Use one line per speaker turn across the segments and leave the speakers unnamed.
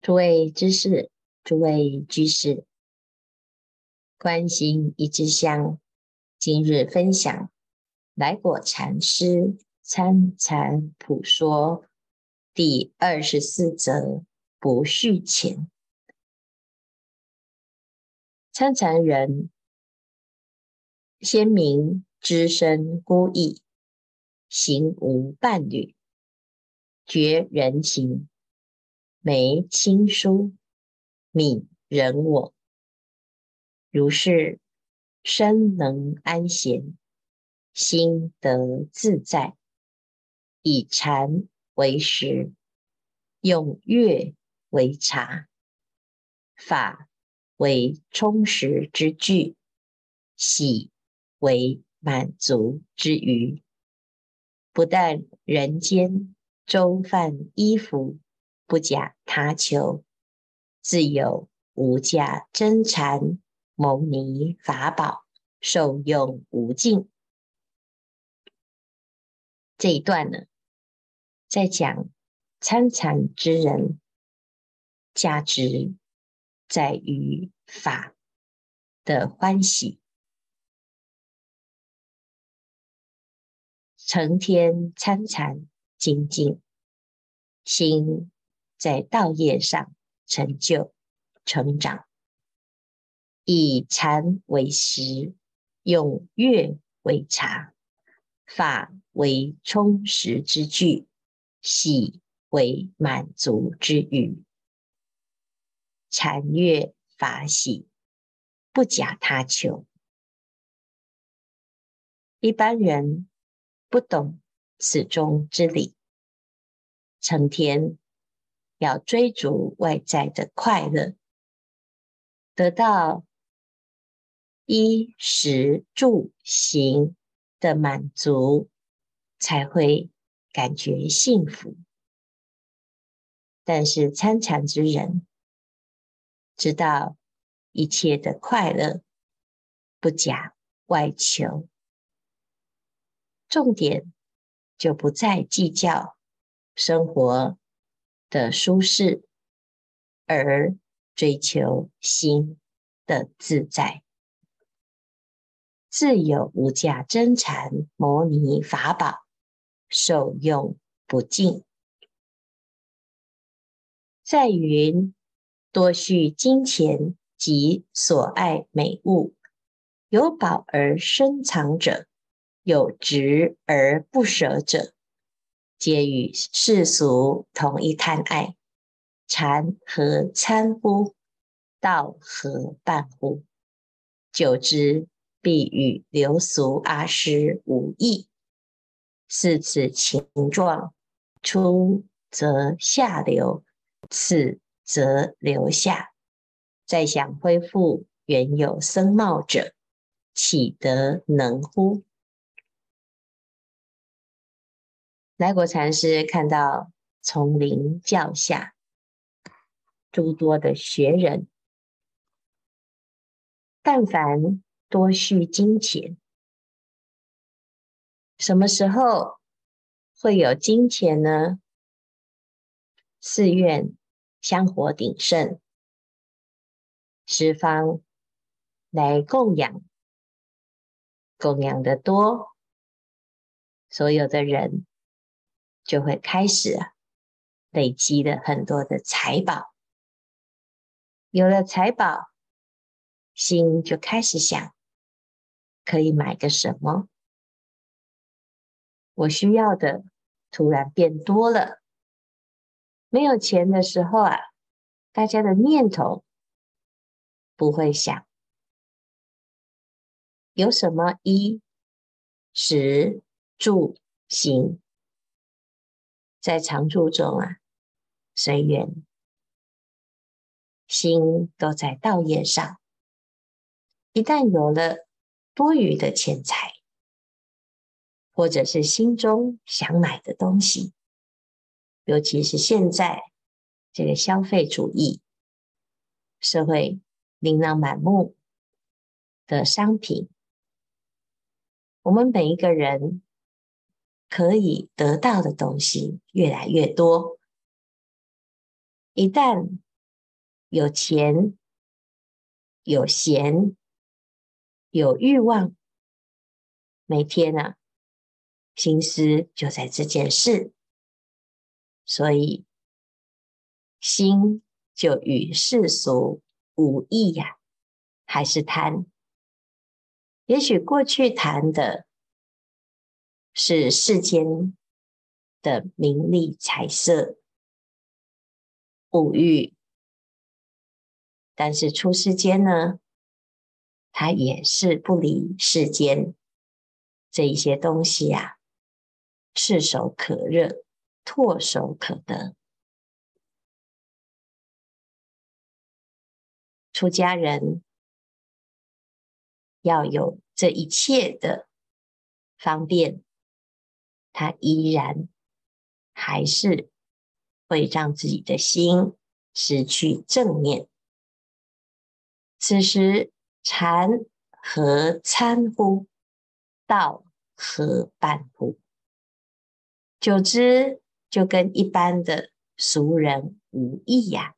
诸位知识，诸位居士，观心一支香，今日分享来果禅师参禅普说第二十四则不续前。参禅人，先明只身孤逸，行无伴侣，绝人情。眉清疏，泯人我，如是身能安闲，心得自在。以禅为食，用乐为茶，法为充实之具，喜为满足之余。不但人间粥饭衣服。不假他求，自有无价真禅牟尼法宝，受用无尽。这一段呢，在讲参禅之人价值在于法的欢喜，成天参禅精进心。在道业上成就成长，以禅为食，用乐为茶，法为充实之具，喜为满足之余。禅乐法喜，不假他求。一般人不懂此中之理，成天。要追逐外在的快乐，得到衣食住行的满足，才会感觉幸福。但是参禅之人知道一切的快乐不假外求，重点就不再计较生活的舒适，而追求心的自在，自有无价真禅摩尼法宝，受用不尽。再云：多蓄金钱及所爱美物，有宝而深藏者，有执而不舍者。皆与世俗同一贪爱，禅何参乎？道何伴乎？久之，必与流俗阿施无异。是此情状，出则下流，次则流下。再想恢复原有僧貌者，岂得能乎？来果禅师看到丛林教下诸多的学人，但凡多蓄金钱，什么时候会有金钱呢？寺院香火鼎盛，十方来供养，供养的多，所有的人。就会开始累积了很多的财宝，有了财宝，心就开始想，可以买个什么？我需要的突然变多了。没有钱的时候啊，大家的念头不会想有什么衣食住行。在常住中啊，随缘，心都在道业上。一旦有了多余的钱财，或者是心中想买的东西，尤其是现在这个消费主义社会，琳琅满目的商品，我们每一个人。可以得到的东西越来越多，一旦有钱、有闲、有欲望，每天呢、啊，心思就在这件事，所以心就与世俗无异呀，还是贪。也许过去谈的是世间的名利财色物欲，但是出世间呢，他也是不离世间这一些东西呀、啊，炙手可热，唾手可得。出家人。要有这一切的方便，他依然还是会让自己的心失去正念。此时禅何参乎？道何伴乎？久之就跟一般的俗人无异呀。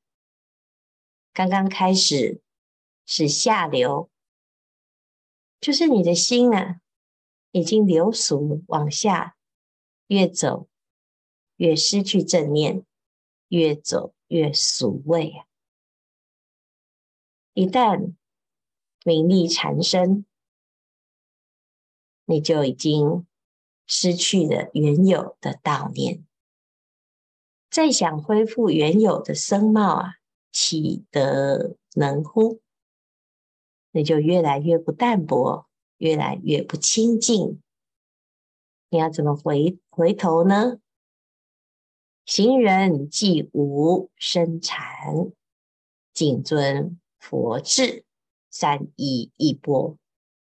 刚刚开始是下流。就是你的心啊，已经流俗往下，越走越失去正念，越走越俗味啊！一旦名利缠身，你就已经失去了原有的道念，再想恢复原有的僧貌啊，岂得能乎？那就越来越不淡泊，越来越不清净。你要怎么回回头呢？行人既无生禅，谨遵佛制，三衣一钵，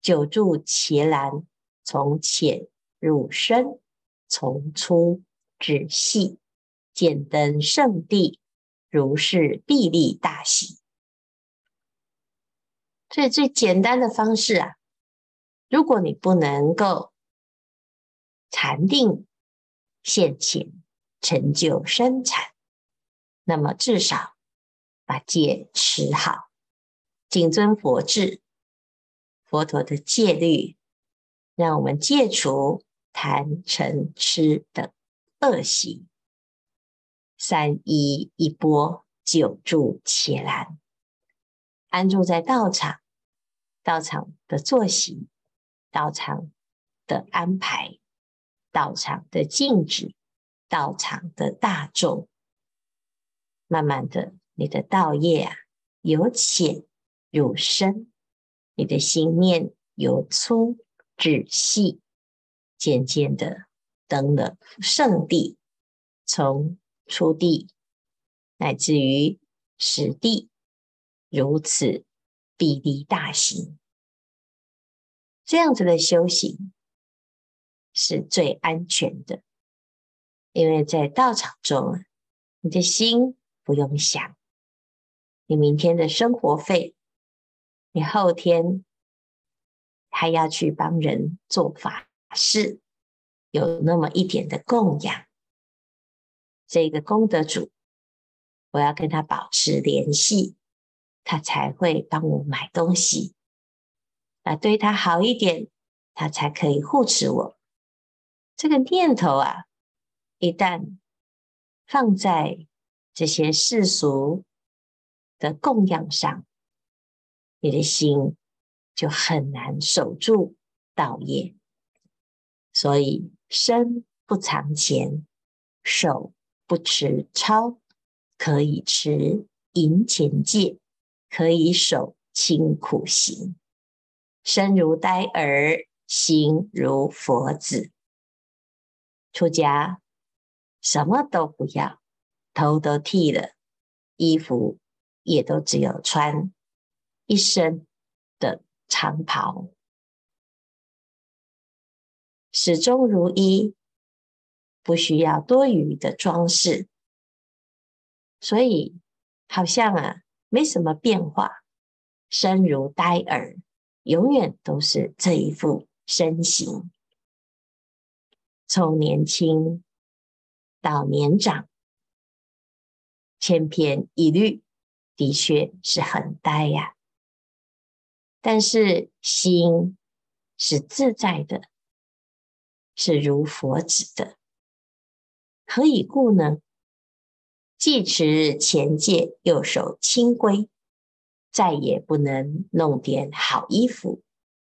久住伽蓝，从浅入深，从粗至细，渐登圣地，如是必利大喜。所以最简单的方式啊，如果你不能够禅定现前成就参禅，那么至少把戒持好，谨遵佛制，佛陀的戒律，让我们戒除贪嗔痴的恶习。三衣一钵，久住伽蓝。安住在道场，道场的作息，道场的安排，道场的静止，道场的大众，慢慢的，你的道业啊，由浅入深，你的心念由粗至细，渐渐的登了圣地，从初地乃至于十地。如此必利大行，这样子的修行是最安全的，因为在道场中，你的心不用想，你明天的生活费，你后天还要去帮人做法事，有那么一点的供养，这个功德主，我要跟他保持联系。他才会帮我买东西，啊，对他好一点，他才可以护持我。这个念头啊，一旦放在这些世俗的供养上，你的心就很难守住道业。所以，身不藏钱，手不持钞，可以持银钱戒。可以守清苦行，身如呆儿，心如佛子。出家什么都不要，头都剃了，衣服也都只有穿一身的长袍，始终如一，不需要多余的装饰。所以，好像啊。没什么变化，身如呆儿，永远都是这一副身形。从年轻到年长，千篇一律，的确是很呆呀。但是心是自在的，是如佛指的。何以故呢？既持前戒，又守清规，再也不能弄点好衣服，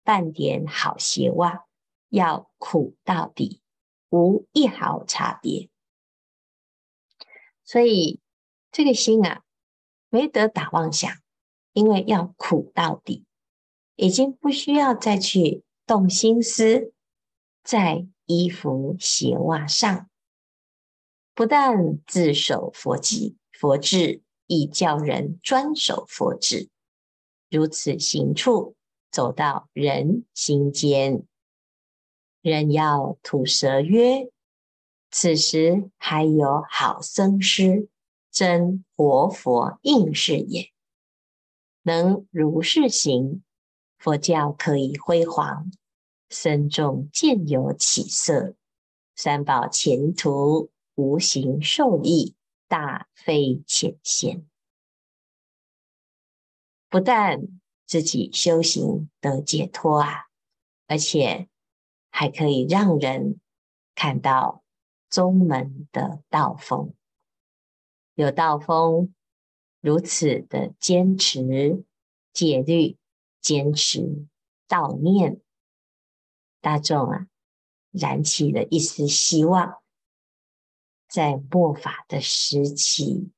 半点好鞋袜，要苦到底，无一毫差别。所以这个心啊，没得打妄想，因为要苦到底，已经不需要再去动心思在衣服鞋袜上。不但自守佛己佛智，亦教人专守佛智。如此行处，走到人心间。人要吐舌曰：“此时还有好僧师，真活佛应是也。”能如是行，佛教可以辉煌，僧众渐有起色，三宝前途。无形受益，大非浅显。不但自己修行得解脱啊，而且还可以让人看到宗门的道风。有道风如此的坚持戒律，坚持道念，大众啊，燃起了一丝希望。在末法的时期，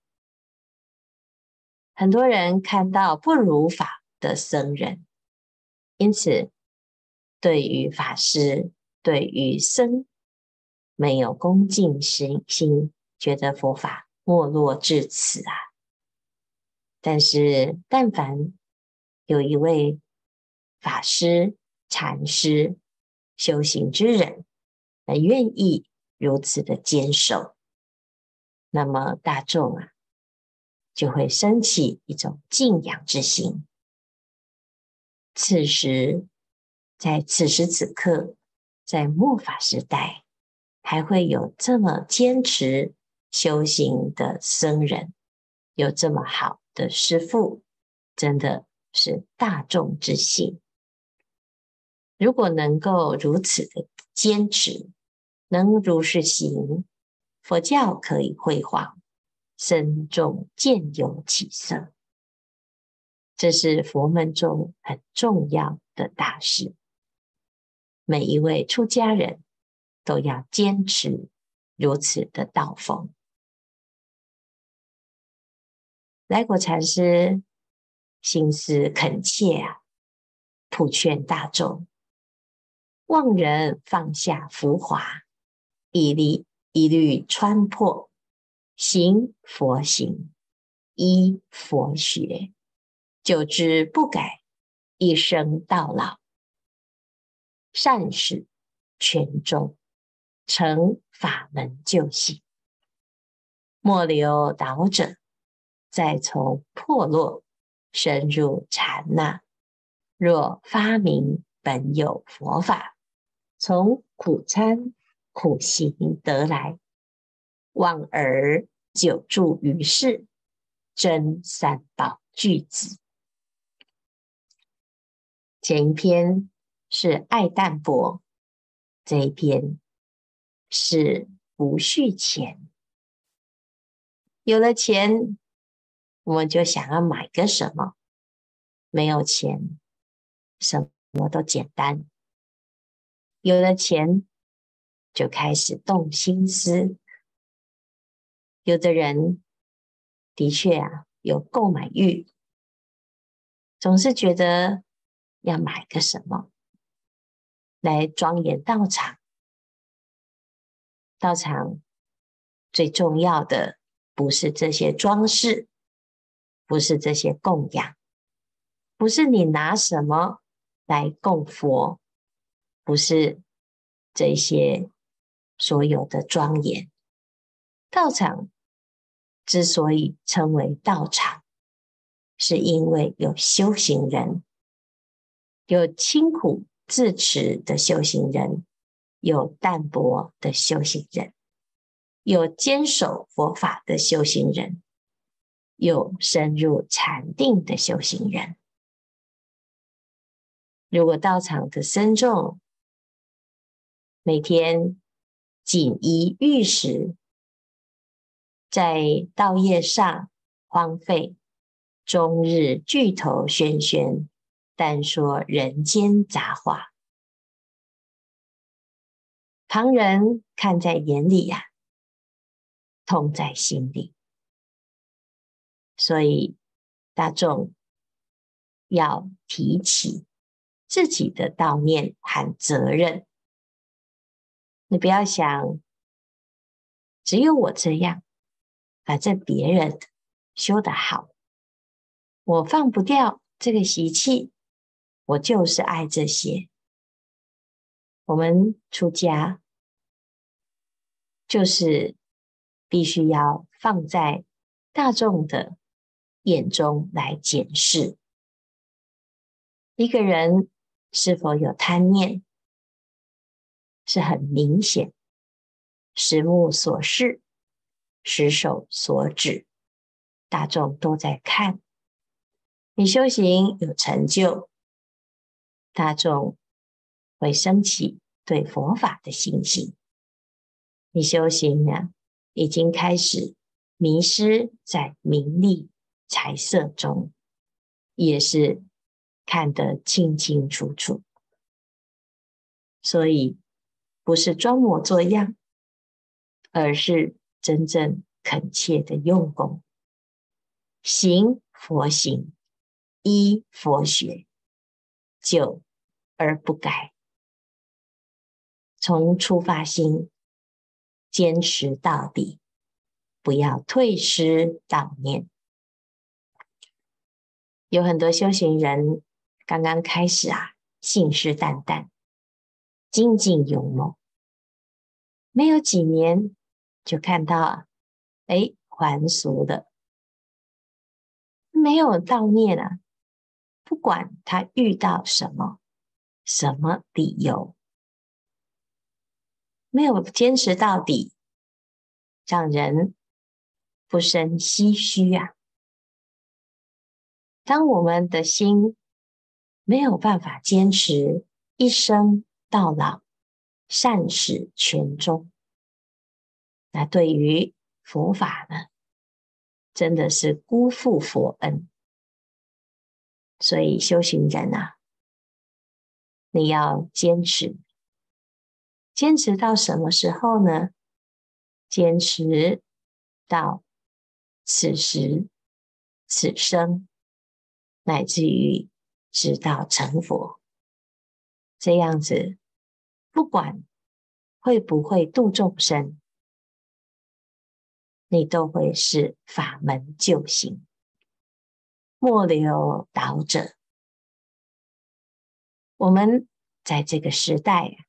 很多人看到不如法的僧人，因此对于法师、对于僧没有恭敬心心，觉得佛法没落至此啊。但是，但凡有一位法师、禅师、修行之人，很愿意如此的坚守。那么大众啊，就会升起一种敬仰之心。此时，在此时此刻，在末法时代，还会有这么坚持修行的僧人，有这么好的师父，真的是大众之幸。如果能够如此的坚持，能如是行。佛教可以辉煌，僧众渐有起色，这是佛门中很重要的大事。每一位出家人都要坚持如此的道风。来果禅师心思恳切啊，普劝大众：望人放下浮华，一律。一律穿破，行佛行，依佛学，久之不改，一生到老，善始全终，成法门究竟。莫留导者，再从破落，深入禅那。若发明本有佛法，从苦参。苦行得来，望而久住于世，真三宝具足。前一篇是爱淡泊，这一篇是不续钱。有了钱，我们就想要买个什么；没有钱，什么都简单。有了钱。就开始动心思，有的人的确啊有购买欲，总是觉得要买个什么来庄严道场。道场最重要的不是这些装饰，不是这些供养，不是你拿什么来供佛，不是这些。所有的庄严，道场之所以称为道场，是因为有修行人，有清苦自持的修行人，有淡泊的修行人，有坚守佛法的修行人。有深入禅定的修行人。如果道场的僧众每天锦衣玉食，在道业上荒废，终日聚头喧喧，但说人间杂话，旁人看在眼里呀、痛在心里。所以大众要提起自己的道念和责任。你不要想，只有我这样，反正别人修得好，我放不掉这个习气，我就是爱这些。我们出家就是必须要放在大众的眼中来检视一个人是否有贪念。是很明显，十目所视，十手所指，大众都在看。你修行有成就，大众会升起对佛法的信心。你修行呢，已经开始迷失在名利财色中，也是看得清清楚楚。所以。不是装模作样，而是真正恳切的用功，行佛行，依佛学，久而不改。从出发心坚持到底，不要退失道念。有很多修行人刚刚开始啊，信誓旦旦。精进勇猛，没有几年就看到啊，哎，还俗的，没有道念啊。不管他遇到什么什么理由，没有坚持到底，让人不胜唏嘘啊。当我们的心没有办法坚持一生。到老，善始全终。那对于佛法呢，真的是辜负佛恩。所以修行人啊，你要坚持，坚持到什么时候呢？坚持到此时此生，乃至于直到成佛。这样子，不管会不会度众生，你都会是法门救行，末流导者。我们在这个时代，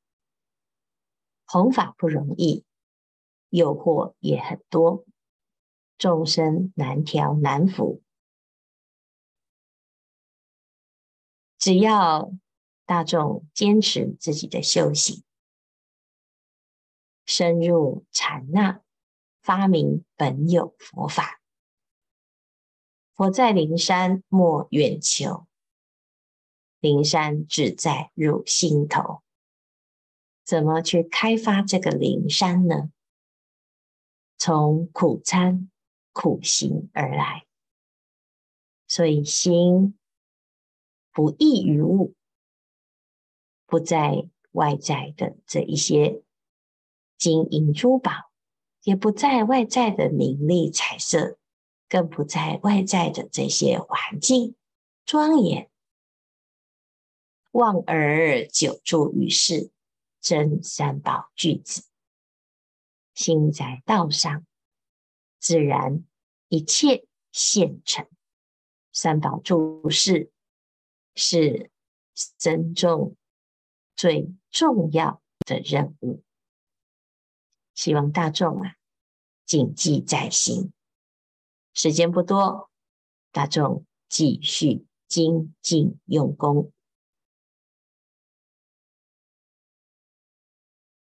弘法不容易，诱惑也很多，众生难调难伏，只要。大众坚持自己的修行，深入禅那，发明本有佛法。佛在灵山莫远求，灵山只在汝心头。怎么去开发这个灵山呢？从苦参苦行而来，所以心不异于物。不在外在的这一些金银珠宝，也不在外在的名利财色，更不在外在的这些环境庄严。望而久住于世，真三宝具足，心在道上，自然一切现成。三宝住世是僧众。最重要的任务，希望大众啊谨记在心。时间不多，大众继续精进用功。